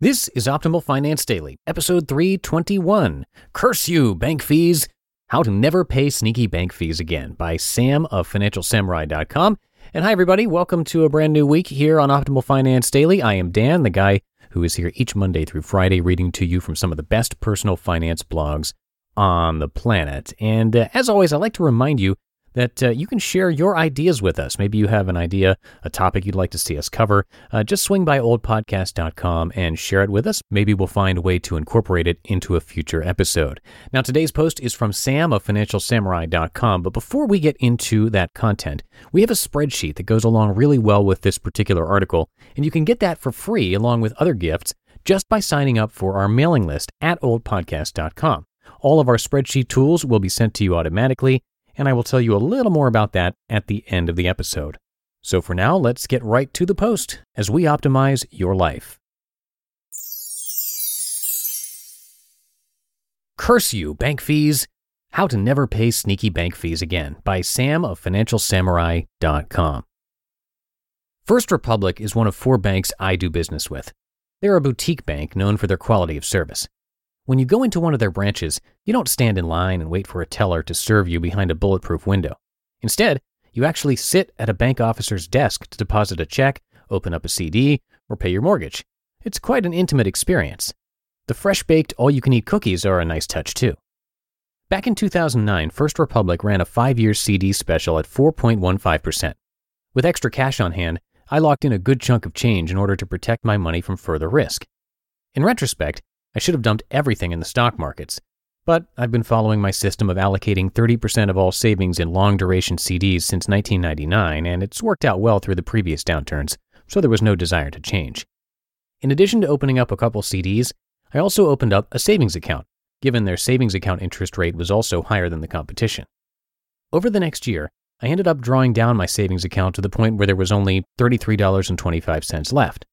This is Optimal Finance Daily, episode 321 Curse You, Bank Fees How to Never Pay Sneaky Bank Fees Again by Sam of FinancialSamurai.com. And hi, everybody. Welcome to a brand new week here on Optimal Finance Daily. I am Dan, the guy who is here each Monday through Friday reading to you from some of the best personal finance blogs on the planet. And uh, as always, I like to remind you that uh, you can share your ideas with us. Maybe you have an idea, a topic you'd like to see us cover. Uh, just swing by oldpodcast.com and share it with us. Maybe we'll find a way to incorporate it into a future episode. Now, today's post is from Sam of FinancialSamurai.com. But before we get into that content, we have a spreadsheet that goes along really well with this particular article, and you can get that for free along with other gifts just by signing up for our mailing list at oldpodcast.com. All of our spreadsheet tools will be sent to you automatically and I will tell you a little more about that at the end of the episode. So for now, let's get right to the post as we optimize your life. Curse You Bank Fees How to Never Pay Sneaky Bank Fees Again by Sam of FinancialSamurai.com. First Republic is one of four banks I do business with. They're a boutique bank known for their quality of service. When you go into one of their branches, you don't stand in line and wait for a teller to serve you behind a bulletproof window. Instead, you actually sit at a bank officer's desk to deposit a check, open up a CD, or pay your mortgage. It's quite an intimate experience. The fresh baked, all you can eat cookies are a nice touch too. Back in 2009, First Republic ran a five year CD special at 4.15%. With extra cash on hand, I locked in a good chunk of change in order to protect my money from further risk. In retrospect, I should have dumped everything in the stock markets. But I've been following my system of allocating 30% of all savings in long duration CDs since 1999, and it's worked out well through the previous downturns, so there was no desire to change. In addition to opening up a couple CDs, I also opened up a savings account, given their savings account interest rate was also higher than the competition. Over the next year, I ended up drawing down my savings account to the point where there was only $33.25 left.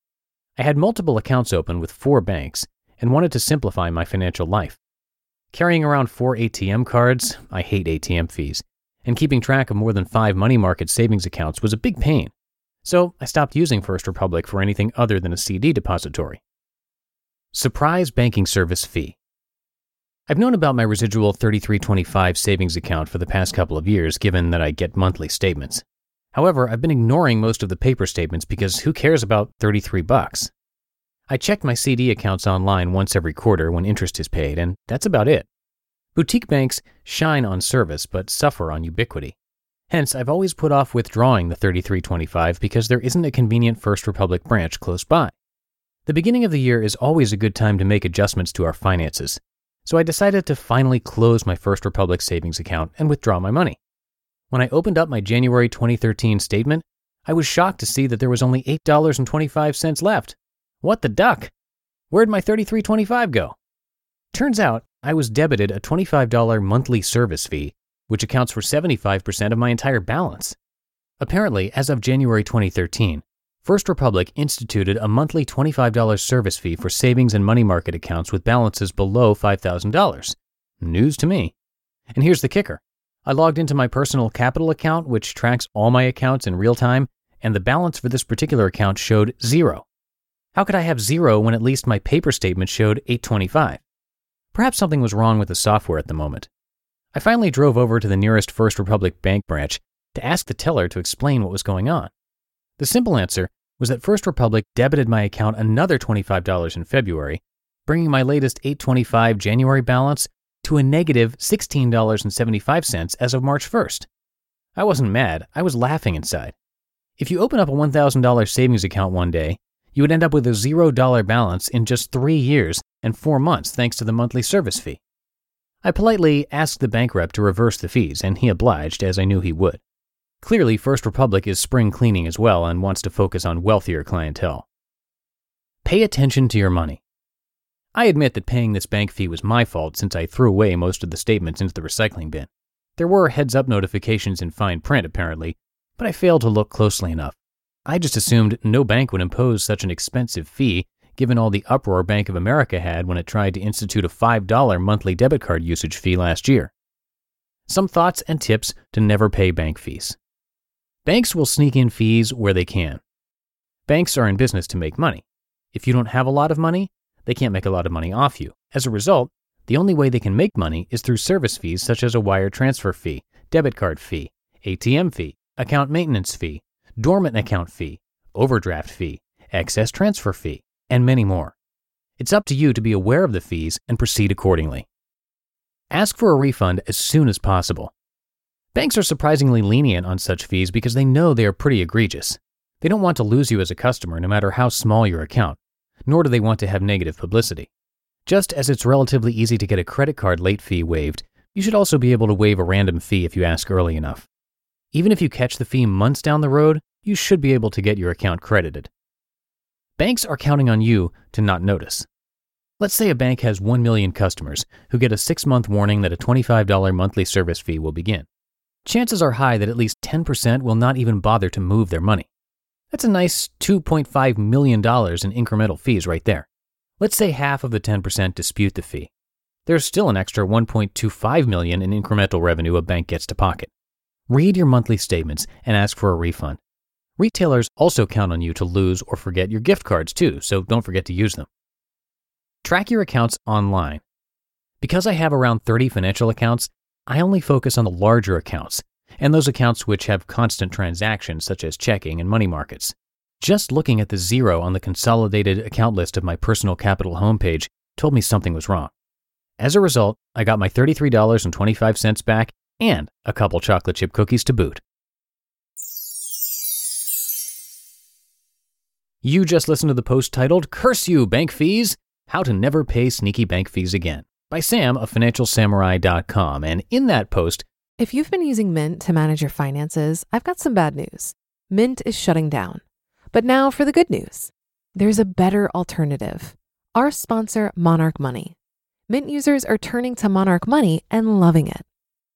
I had multiple accounts open with four banks, and wanted to simplify my financial life. Carrying around four ATM cards, I hate ATM fees, and keeping track of more than five money market savings accounts was a big pain. So I stopped using First Republic for anything other than a CD depository. Surprise banking service fee. I've known about my residual 3325 savings account for the past couple of years, given that I get monthly statements. However, I've been ignoring most of the paper statements because who cares about 33 bucks? I check my CD accounts online once every quarter when interest is paid, and that's about it. Boutique banks shine on service but suffer on ubiquity. Hence, I've always put off withdrawing the 3325 because there isn't a convenient First Republic branch close by. The beginning of the year is always a good time to make adjustments to our finances, so I decided to finally close my First Republic savings account and withdraw my money. When I opened up my January 2013 statement, I was shocked to see that there was only $8.25 left. What the duck? Where'd my 3325 go? Turns out I was debited a $25 monthly service fee, which accounts for 75% of my entire balance. Apparently, as of January 2013, First Republic instituted a monthly $25 service fee for savings and money market accounts with balances below $5,000. News to me. And here's the kicker I logged into my personal capital account, which tracks all my accounts in real time, and the balance for this particular account showed zero. How could I have zero when at least my paper statement showed 825? Perhaps something was wrong with the software at the moment. I finally drove over to the nearest First Republic Bank branch to ask the teller to explain what was going on. The simple answer was that First Republic debited my account another $25 in February, bringing my latest 825 January balance to a negative $16.75 as of March 1st. I wasn't mad, I was laughing inside. If you open up a $1,000 savings account one day, you would end up with a $0 balance in just three years and four months thanks to the monthly service fee. I politely asked the bank rep to reverse the fees, and he obliged, as I knew he would. Clearly, First Republic is spring cleaning as well and wants to focus on wealthier clientele. Pay attention to your money. I admit that paying this bank fee was my fault since I threw away most of the statements into the recycling bin. There were heads up notifications in fine print, apparently, but I failed to look closely enough. I just assumed no bank would impose such an expensive fee given all the uproar Bank of America had when it tried to institute a $5 monthly debit card usage fee last year. Some thoughts and tips to never pay bank fees. Banks will sneak in fees where they can. Banks are in business to make money. If you don't have a lot of money, they can't make a lot of money off you. As a result, the only way they can make money is through service fees such as a wire transfer fee, debit card fee, ATM fee, account maintenance fee, dormant account fee, overdraft fee, excess transfer fee, and many more. It's up to you to be aware of the fees and proceed accordingly. Ask for a refund as soon as possible. Banks are surprisingly lenient on such fees because they know they are pretty egregious. They don't want to lose you as a customer no matter how small your account, nor do they want to have negative publicity. Just as it's relatively easy to get a credit card late fee waived, you should also be able to waive a random fee if you ask early enough. Even if you catch the fee months down the road, you should be able to get your account credited. Banks are counting on you to not notice. Let's say a bank has 1 million customers who get a six month warning that a $25 monthly service fee will begin. Chances are high that at least 10% will not even bother to move their money. That's a nice $2.5 million in incremental fees right there. Let's say half of the 10% dispute the fee. There's still an extra 1.25 million in incremental revenue a bank gets to pocket. Read your monthly statements and ask for a refund. Retailers also count on you to lose or forget your gift cards too, so don't forget to use them. Track your accounts online. Because I have around 30 financial accounts, I only focus on the larger accounts and those accounts which have constant transactions such as checking and money markets. Just looking at the zero on the consolidated account list of my personal capital homepage told me something was wrong. As a result, I got my $33.25 back and a couple chocolate chip cookies to boot. You just listened to the post titled Curse You, Bank Fees How to Never Pay Sneaky Bank Fees Again by Sam of FinancialSamurai.com. And in that post, If you've been using Mint to manage your finances, I've got some bad news. Mint is shutting down. But now for the good news there's a better alternative. Our sponsor, Monarch Money. Mint users are turning to Monarch Money and loving it.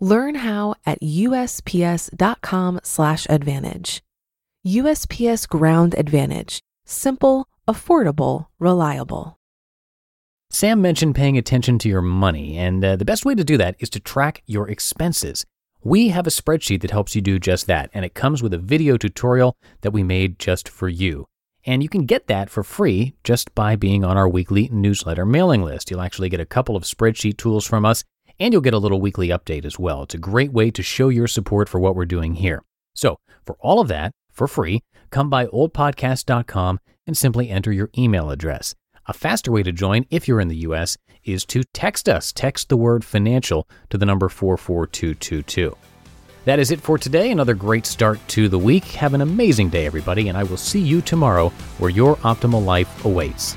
Learn how at USPS.com/slash advantage. USPS Ground Advantage. Simple, affordable, reliable. Sam mentioned paying attention to your money, and uh, the best way to do that is to track your expenses. We have a spreadsheet that helps you do just that, and it comes with a video tutorial that we made just for you. And you can get that for free just by being on our weekly newsletter mailing list. You'll actually get a couple of spreadsheet tools from us, and you'll get a little weekly update as well. It's a great way to show your support for what we're doing here. So, for all of that, for free, come by oldpodcast.com and simply enter your email address. A faster way to join if you're in the US is to text us. Text the word financial to the number 44222. That is it for today. Another great start to the week. Have an amazing day, everybody, and I will see you tomorrow where your optimal life awaits.